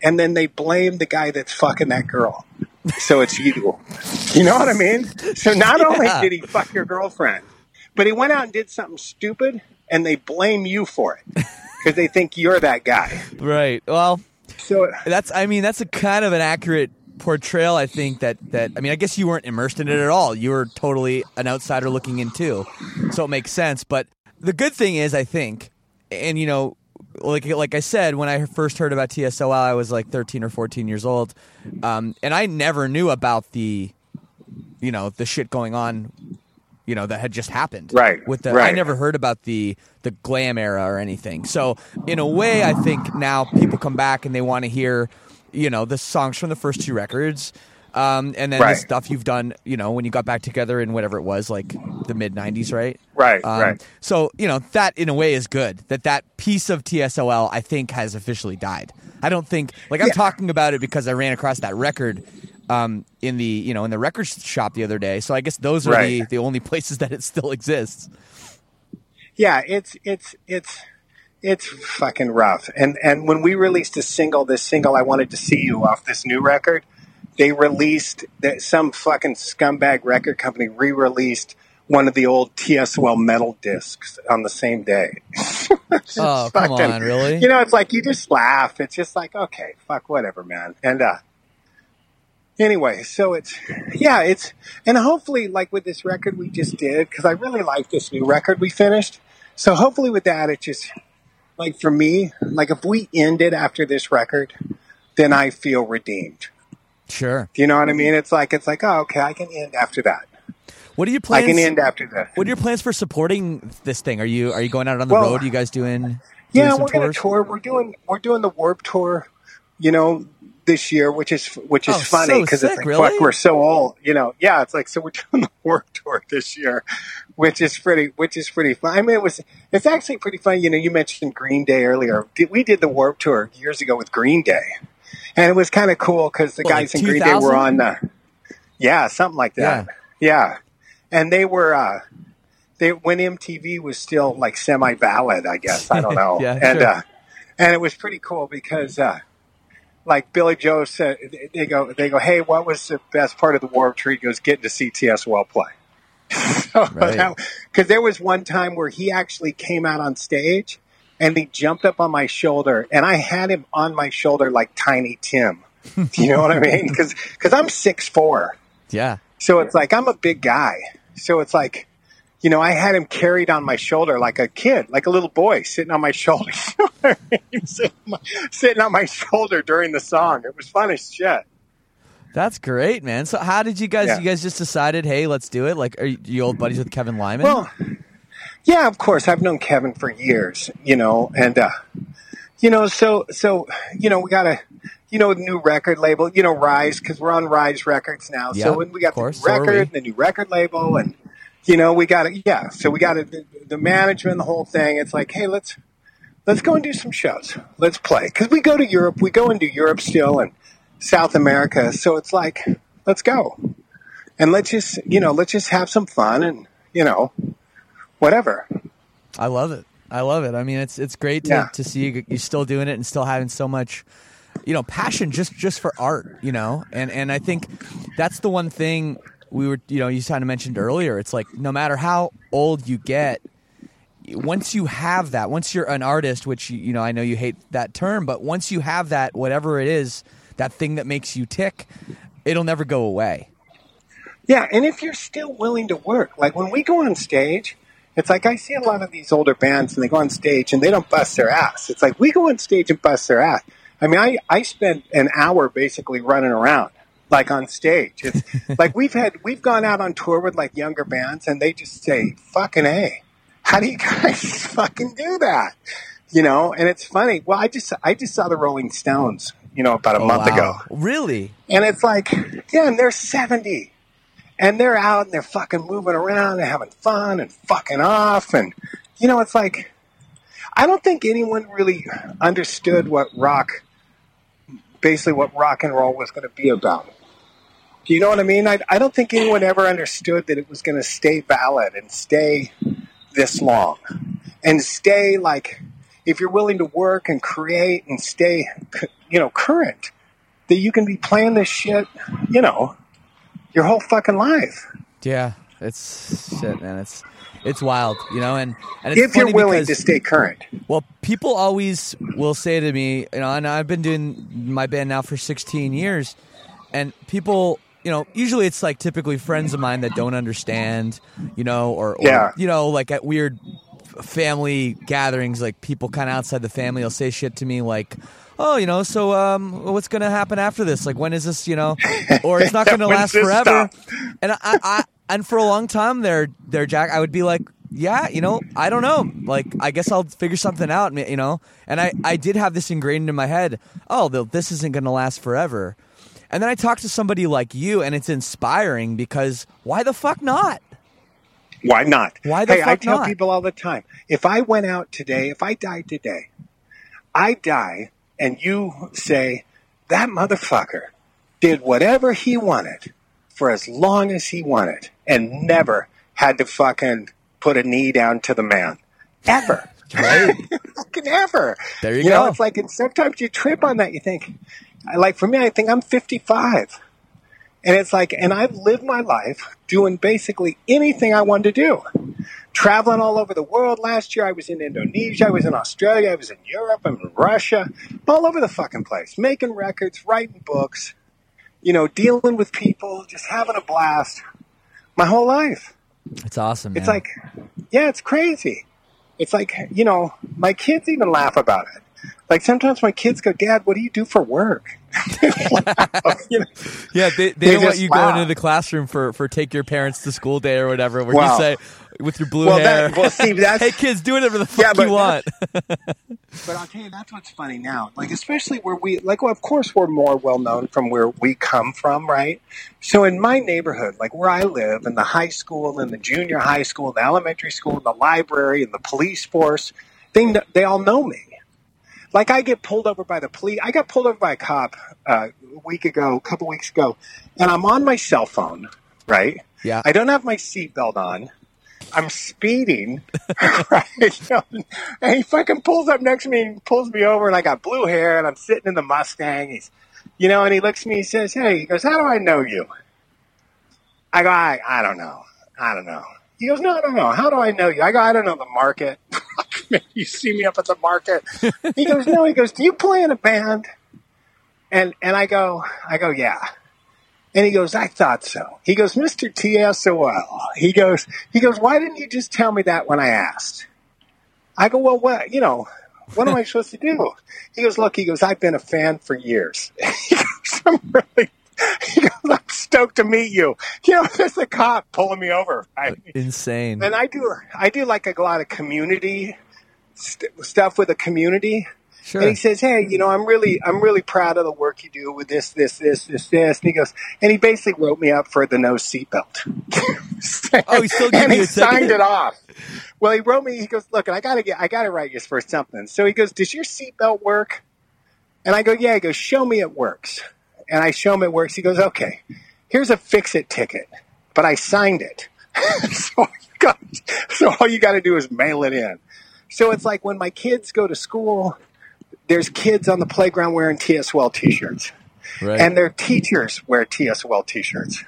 and then they blame the guy that's fucking that girl. So it's you. You know what I mean? So not only did he fuck your girlfriend, but he went out and did something stupid, and they blame you for it because they think you're that guy. Right. Well, So that's I mean that's a kind of an accurate portrayal. I think that that I mean I guess you weren't immersed in it at all. You were totally an outsider looking in too, so it makes sense. But the good thing is, I think, and you know, like like I said, when I first heard about TSOL, I was like 13 or 14 years old, um, and I never knew about the, you know, the shit going on. You know that had just happened, Right, With the, I never heard about the the glam era or anything. So in a way, I think now people come back and they want to hear, you know, the songs from the first two records, um, and then Right. the stuff you've done. You know, when you got back together in whatever it was, like the mid '90s, right? Right, Um, right. So you know that in a way is good. That that piece of TSOL I think has officially died. I don't think like I'm Yeah. talking about it because I ran across that record. Um, in the you know in the record shop the other day, so I guess those are the, the only places that it still exists. yeah, it's it's it's it's fucking rough. And and when we released a single, this single I wanted to see you off this new record, they released that some fucking scumbag record company re-released one of the old TSOL metal discs on the same day. Oh, come on, really? You know, it's like you just laugh. It's just like, okay, fuck whatever, man. And uh anyway, so it's yeah, it's and hopefully like with this record we just did cuz I really like this new record we finished. So hopefully with that it just like for me, like if we ended after this record, then I feel redeemed. Sure. Do you know what I mean? It's like it's like, oh, okay, I can end after that. What are your plans? I can end after that. What are your plans for supporting this thing? Are you are you going out on the Well, road? you guys doing? doing Yeah, we're going to tour. We're doing we're doing the Warped Tour, you know, this year, which is which is Oh, funny so because it's like really? fuck, we're so old, you know. Yeah, it's like so we're doing the Warped Tour this year, which is pretty which is pretty fun. I mean, it was it's actually pretty fun. You know, you mentioned Green Day earlier. Did- We did the Warped Tour years ago with Green Day, and it was kind of cool because the What, guys like in Green Day were on the yeah something like that. Yeah, and they were. uh they when MTV was still like semi valid, I guess. I don't know. Yeah, and sure. uh, and it was pretty cool because uh, like Billie Joe said, they go they go, hey, what was the best part of the Warped Tour? He goes, getting to see. Well play. Because Right. there was one time where he actually came out on stage and he jumped up on my shoulder, and I had him on my shoulder like Tiny Tim. Do you know what I mean? Because because I'm six four. Yeah. So it's like I'm a big guy. So it's like, you know, I had him carried on my shoulder like a kid, like a little boy sitting on my shoulder, sitting, on my, sitting on my shoulder during the song. It was fun as shit. That's great, man. So how did you guys? Yeah. You guys just decided, hey, let's do it. Like, are you, you old buddies with Kevin Lyman? Well, yeah, of course. I've known Kevin for years, you know, and uh, you know, so so you know, we got a you know new record label, you know, Rise because we're on Rise Records now. Yeah, so when we got course, the so record, we. the new record label, and you know, we got it. Yeah, so we got it. The, the management, the whole thing. It's like, hey, let's let's go and do some shows. Let's play because we go to Europe. We go and do Europe still and South America. So it's like, let's go and let's just you know, let's just have some fun and you know, whatever. I love it. I love it. I mean, it's it's great to, Yeah. to see you you still doing it and still having so much, you know, passion just just for art. You know, and and I think that's the one thing we were you know you kind of mentioned earlier. It's like no matter how old you get, once you have that, once you're an artist, which you, you know I know you hate that term, but once you have that, whatever it is, that thing that makes you tick, it'll never go away. Yeah, and if you're still willing to work, like when we go on stage, it's like I see a lot of these older bands and they go on stage and they don't bust their ass. It's like we go on stage and bust their ass. I mean, I, I spent an hour basically running around, like on stage. It's like we've had, we've gone out on tour with like younger bands and they just say, fucking A. How do you guys fucking do that? You know, and it's funny. Well, I just, I just saw the Rolling Stones, you know, about a oh, month Wow. ago. Really? And it's like, yeah, and they're 70. And they're out and they're fucking moving around and having fun and fucking off. And, you know, it's like, I don't think anyone really understood what rock, basically what rock and roll was going to be about. Do you know what I mean? I, I don't think anyone ever understood that it was going to stay valid and stay this long and stay like, if you're willing to work and create and stay, you know, current, that you can be playing this shit, you know, your whole fucking life. Yeah. It's shit, man. It's it's wild, you know, and and it's If you're willing because- to stay current. Well, people always will say to me, you know, and I've been doing my band now for 16 years, and people, you know, usually it's like typically friends of mine that don't understand, you know, or, or Yeah. you know, like at weird family gatherings, like people kind of outside the family will say shit to me like, oh, you know, so um, what's going to happen after this? Like, when is this, you know, or it's not going to last forever. stop? And I, I, and for a long time there, there, Jack, I would be like, yeah, you know, I don't know. Like, I guess I'll figure something out, you know. And I, I did have this ingrained in my head. Oh, th- this isn't going to last forever. And then I talked to somebody like you, and it's inspiring because why the fuck not? Why not? Why the hey, I tell not? people all the time if I went out today, if I died today, I die and you say, that motherfucker did whatever he wanted for as long as he wanted and never had to fucking put a knee down to the man. Ever. Right? fucking ever. There you you know, go. it's like, and sometimes you trip on that. You think, like for me, I think I'm 55. And it's like, and I've lived my life doing basically anything I wanted to do. Traveling all over the world. Last year I was in Indonesia, I was in Australia, I was in Europe, I'm in Russia, all over the fucking place. Making records, writing books, you know, dealing with people, just having a blast. My whole life. It's awesome. It's man. like, yeah, it's crazy. It's like, you know, my kids even laugh about it. Like sometimes my kids go, Dad, what do you do for work? You know? Yeah, they, they, They don't want just you going laugh. into the classroom for, for take your parents to school day or whatever, where Wow. you say with your blue Well, hair, that- well, see, that's- hey kids, do whatever the Yeah, fuck but you want. But I'll tell you, that's what's funny now. Like, especially where we, like, well, of course, we're more well known from where we come from, right? So in my neighborhood, like where I live, in the high school, and the junior high school, the elementary school, the library, and the police force, they they all know me. Like, I get pulled over by the police. I got pulled over by a cop uh, a week ago, a couple weeks ago, and I'm on my cell phone, right? Yeah. I don't have my seatbelt on. I'm speeding, right? and he fucking pulls up next to me and pulls me over, and I got blue hair, and I'm sitting in the Mustang. He's, you know, and he looks at me, he says, "Hey," he goes, "How do I know you?" I go, "I, I don't know, I don't know." He goes, "No, no, no. How do I know you?" I go, "I don't know the market. Maybe you see me up at the market." He goes, "No." He goes, "Do you play in a band?" And and I go, I go, "Yeah." And he goes, I thought so. He goes, Mr. TSOL. He goes, he goes, why didn't you just tell me that when I asked? I go, well, what, you know, what am I supposed to do? He goes, look, he goes, I've been a fan for years. He goes, I'm really, he goes, I'm stoked to meet you. You know, there's a cop pulling me over. Insane. and I do, I do like a lot of community st- stuff with the community. Sure. And he says, "Hey, you know, I'm really, I'm really proud of the work you do with this, this, this, this, this." And he goes, and he basically wrote me up for the no seatbelt. Oh, he still gave and he a signed it off. Well, he wrote me. He goes, "Look, I gotta get, I gotta write you for something." So he goes, "Does your seatbelt work?" And I go, "Yeah." He goes, "Show me it works." And I show him it works. He goes, "Okay, here's a fix-it ticket, but I signed it." so, got, so all you got to do is mail it in. So it's like when my kids go to school, there's kids on the playground wearing TSOL t-shirts, Right. and their teachers wear TSOL t-shirts.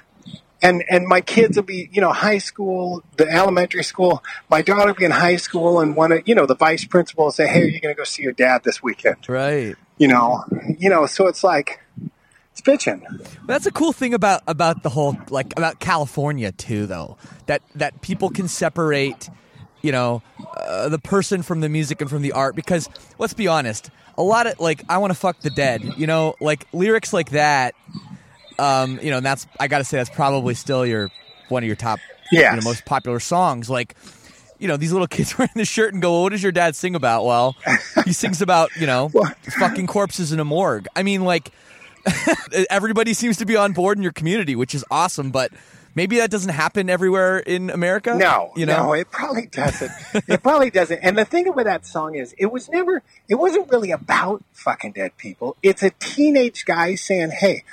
And and my kids will be, you know, high school, the elementary school. My daughter will be in high school, and one of, you know, the vice principal will say, "Hey, are you going to go see your dad this weekend?" right. You know, you know. So it's like, it's bitching. That's a cool thing about about the whole like about California too, though. That that people can separate, you know, uh, the person from the music and from the art. Because let's be honest, a lot of like I want to fuck the dead. You know, like lyrics like that. Um, you know, and that's I got to say that's probably still your one of your top, Yes. you know, most popular songs. Like, you know, these little kids wearing the shirt and go, well, "What does your dad sing about?" Well, he sings about you know fucking corpses in a morgue. I mean, like everybody seems to be on board in your community, which is awesome. But maybe that doesn't happen everywhere in America. No, you know, no, it probably doesn't. it probably doesn't. And the thing about that song is, it was never, it wasn't really about fucking dead people. It's a teenage guy saying, "Hey,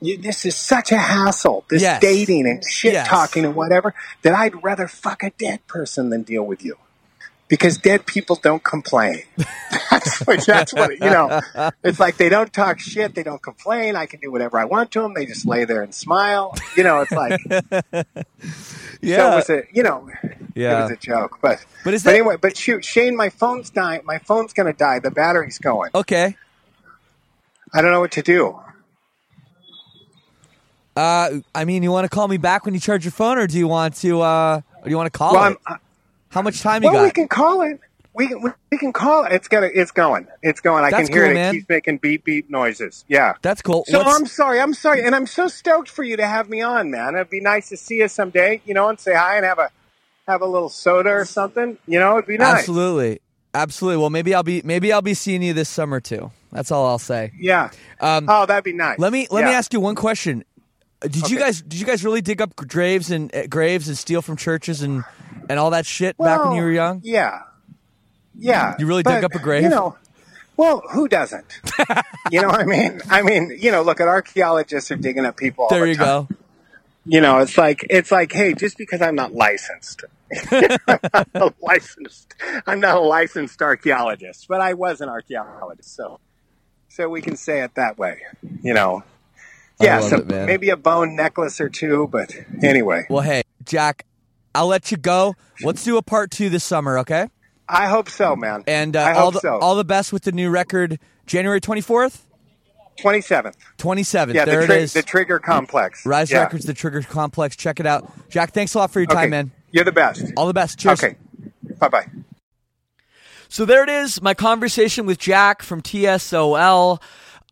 you, this is such a hassle, this Yes. dating and shit Yes. talking and whatever, that I'd rather fuck a dead person than deal with you." Because dead people don't complain. that's, what, that's what you know. It's like they don't talk shit. They don't complain. I can do whatever I want to them. They just lay there and smile. You know, it's like yeah, so it was a, you know, Yeah. it was a joke. But But is that- anyway? But shoot, Shane, my phone's dying. My phone's gonna die. The battery's going. okay. I don't know what to do. Uh, I mean, you want to call me back when you charge your phone, or do you want to? Uh, or do you want to call Well, How much time you well, we can call it. We can, we can call it. It's gonna. It's going. It's going. I That's can hear cool, it. man. It keeps making beep beep noises. Yeah. That's cool. So What's- I'm sorry. I'm sorry, and I'm so stoked for you to have me on, man. It'd be nice to see you someday, you know, and say hi and have a have a little soda or something. You know, it'd be nice. Absolutely, absolutely. Well, maybe I'll be maybe I'll be seeing you this summer too. That's all I'll say. Yeah. Um, Oh, that'd be nice. Let me let me ask you one question. Uh, Did you guys did you guys really dig up graves and uh, graves and steal from churches and and all that shit back when you were young? Yeah. Yeah. You really dug up a grave? You know, well, who doesn't? you know what I mean? I mean, you know, look at archaeologists are digging up people all There the you time. go. You know, it's like it's like, hey, just because I'm not licensed, I'm not a licensed, I'm not a licensed archaeologist, but I was an archaeologist, so so we can say it that way. You know, yeah, so it, maybe a bone necklace or two, but anyway, Well, hey, Jack, I'll let you go. Let's do a part two this summer, okay? I hope so, man. And uh, I all the so. all the best with the new record, January twenty fourth, Twenty seventh. twenty seventh. Yeah, there the, tri- it is. the Trigger Complex. Rise yeah. Records, the Trigger Complex. Check it out. Jack, thanks a lot for your Okay. time, man. You're the best. All the best. Cheers. Okay. Bye bye. So there it is, my conversation with Jack from TSOL.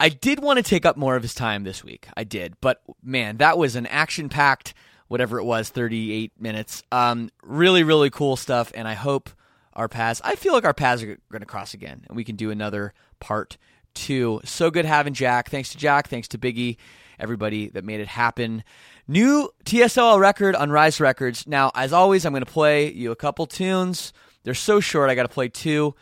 I did want to take up more of his time this week. I did, but man, that was an action-packed, whatever it was, 38 minutes. Um, really, really cool stuff, and I hope our paths. I feel like our paths are going to cross again, and we can do another part two. So good having Jack. Thanks to Jack. Thanks to Biggie. Everybody that made it happen. New TSOL record on Rise Records. Now, as always, I'm going to play you a couple tunes. They're so short, I got to play two.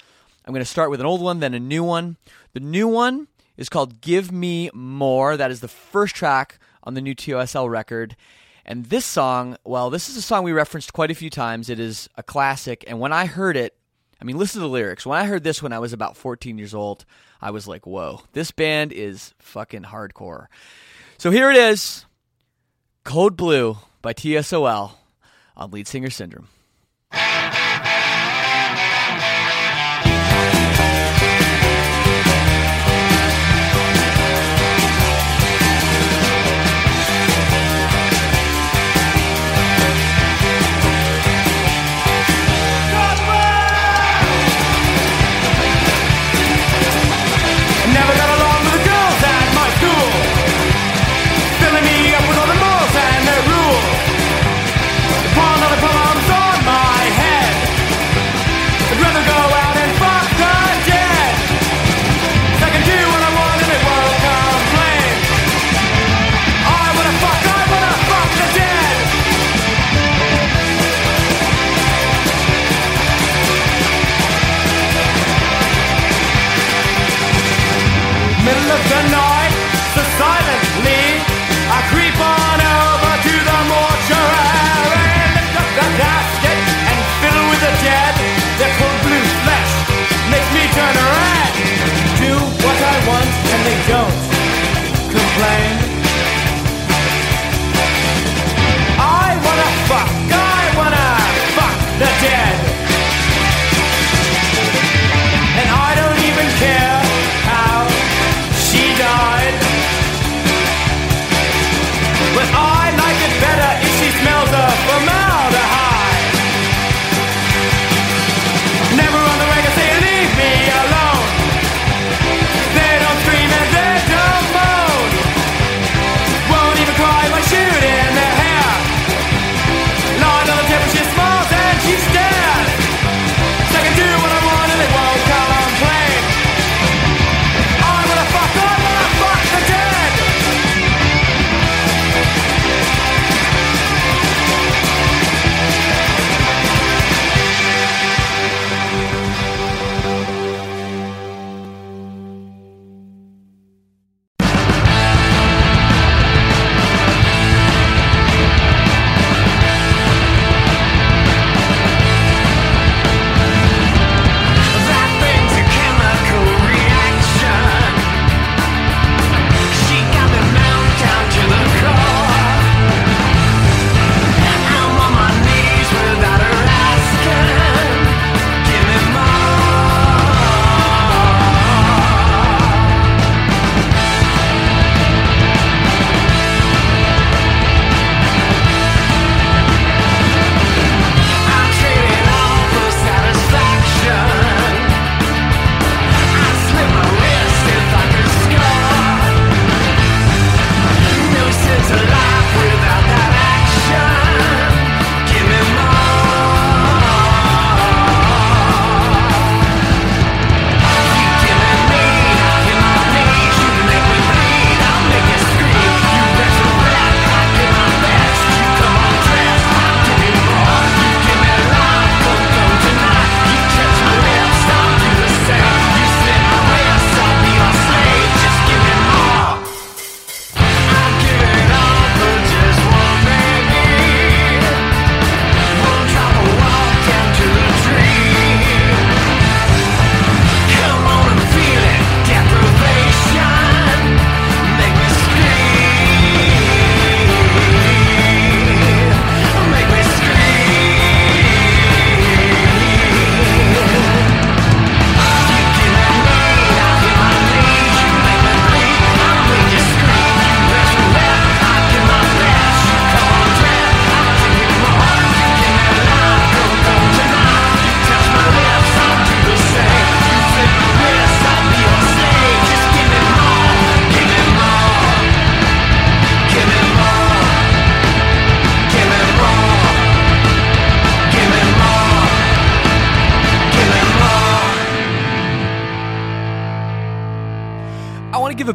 I'm going to start with an old one, then a new one. The new one is called Give Me More. That is the first track on the new TSOL record. And this song, well, this is a song we referenced quite a few times. It is a classic. And when I heard it, I mean, listen to the lyrics. When I heard this when I was about 14 years old, I was like, whoa, this band is fucking hardcore. So here it is Code Blue by TSOL on Lead Singer Syndrome.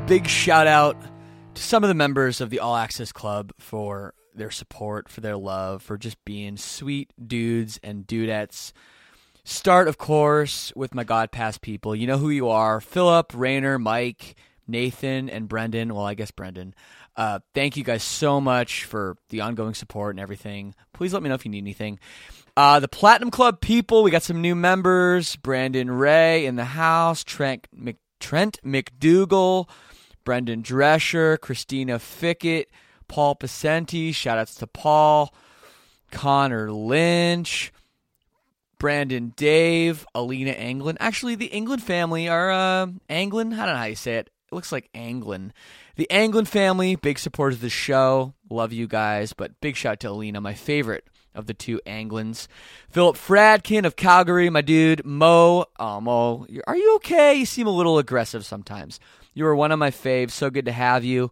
Big shout out to some of the members of the All Access Club for their support, for their love, for just being sweet dudes and dudettes. Start, of course, with my God Pass people. You know who you are Philip, Rayner, Mike, Nathan, and Brendan. Well, I guess Brendan. Uh, thank you guys so much for the ongoing support and everything. Please let me know if you need anything. Uh, the Platinum Club people, we got some new members Brandon Ray in the house, Trent, Mc, Trent McDougal, Brendan Drescher, Christina Fickett, Paul Pacenti. Shout outs to Paul, Connor Lynch. Brandon Dave, Alina Anglin. Actually, the England family are uh, Anglin. I don't know how you say it. It looks like Anglin. The Anglin family, big supporters of the show. Love you guys, but big shout to Alina, my favorite of the two Anglins. Philip Fradkin of Calgary, my dude. Mo, oh Mo, are you okay? You seem a little aggressive sometimes. You are one of my faves. So good to have you.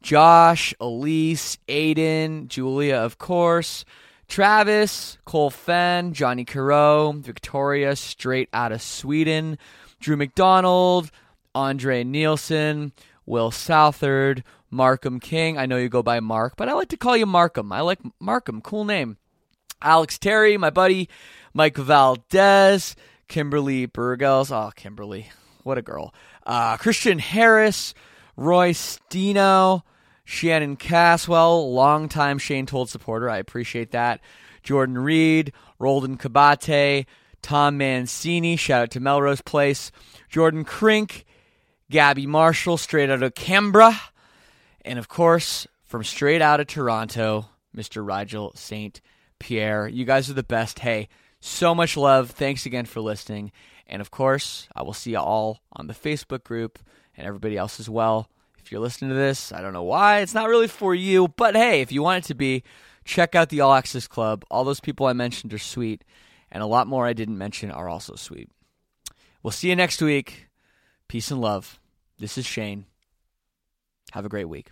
Josh, Elise, Aiden, Julia, of course. Travis, Cole Fenn, Johnny Caro, Victoria, straight out of Sweden, Drew McDonald, Andre Nielsen, Will Southard, Markham King. I know you go by Mark, but I like to call you Markham. I like Markham, cool name. Alex Terry, my buddy, Mike Valdez, Kimberly Burgels. Oh, Kimberly, what a girl. Uh, Christian Harris, Roy Stino, Shannon Caswell, longtime Shane Told supporter. I appreciate that. Jordan Reed, Roldan Kabate, Tom Mancini. Shout out to Melrose Place. Jordan Crink, Gabby Marshall, straight out of Canberra. And of course, from straight out of Toronto, Mr. Rigel St. Pierre. You guys are the best. Hey, so much love. Thanks again for listening. And of course, I will see you all on the Facebook group and everybody else as well. If you're listening to this, I don't know why. It's not really for you, but hey, if you want it to be, check out the All Access Club. All those people I mentioned are sweet, and a lot more I didn't mention are also sweet. We'll see you next week. Peace and love. This is Shane. Have a great week.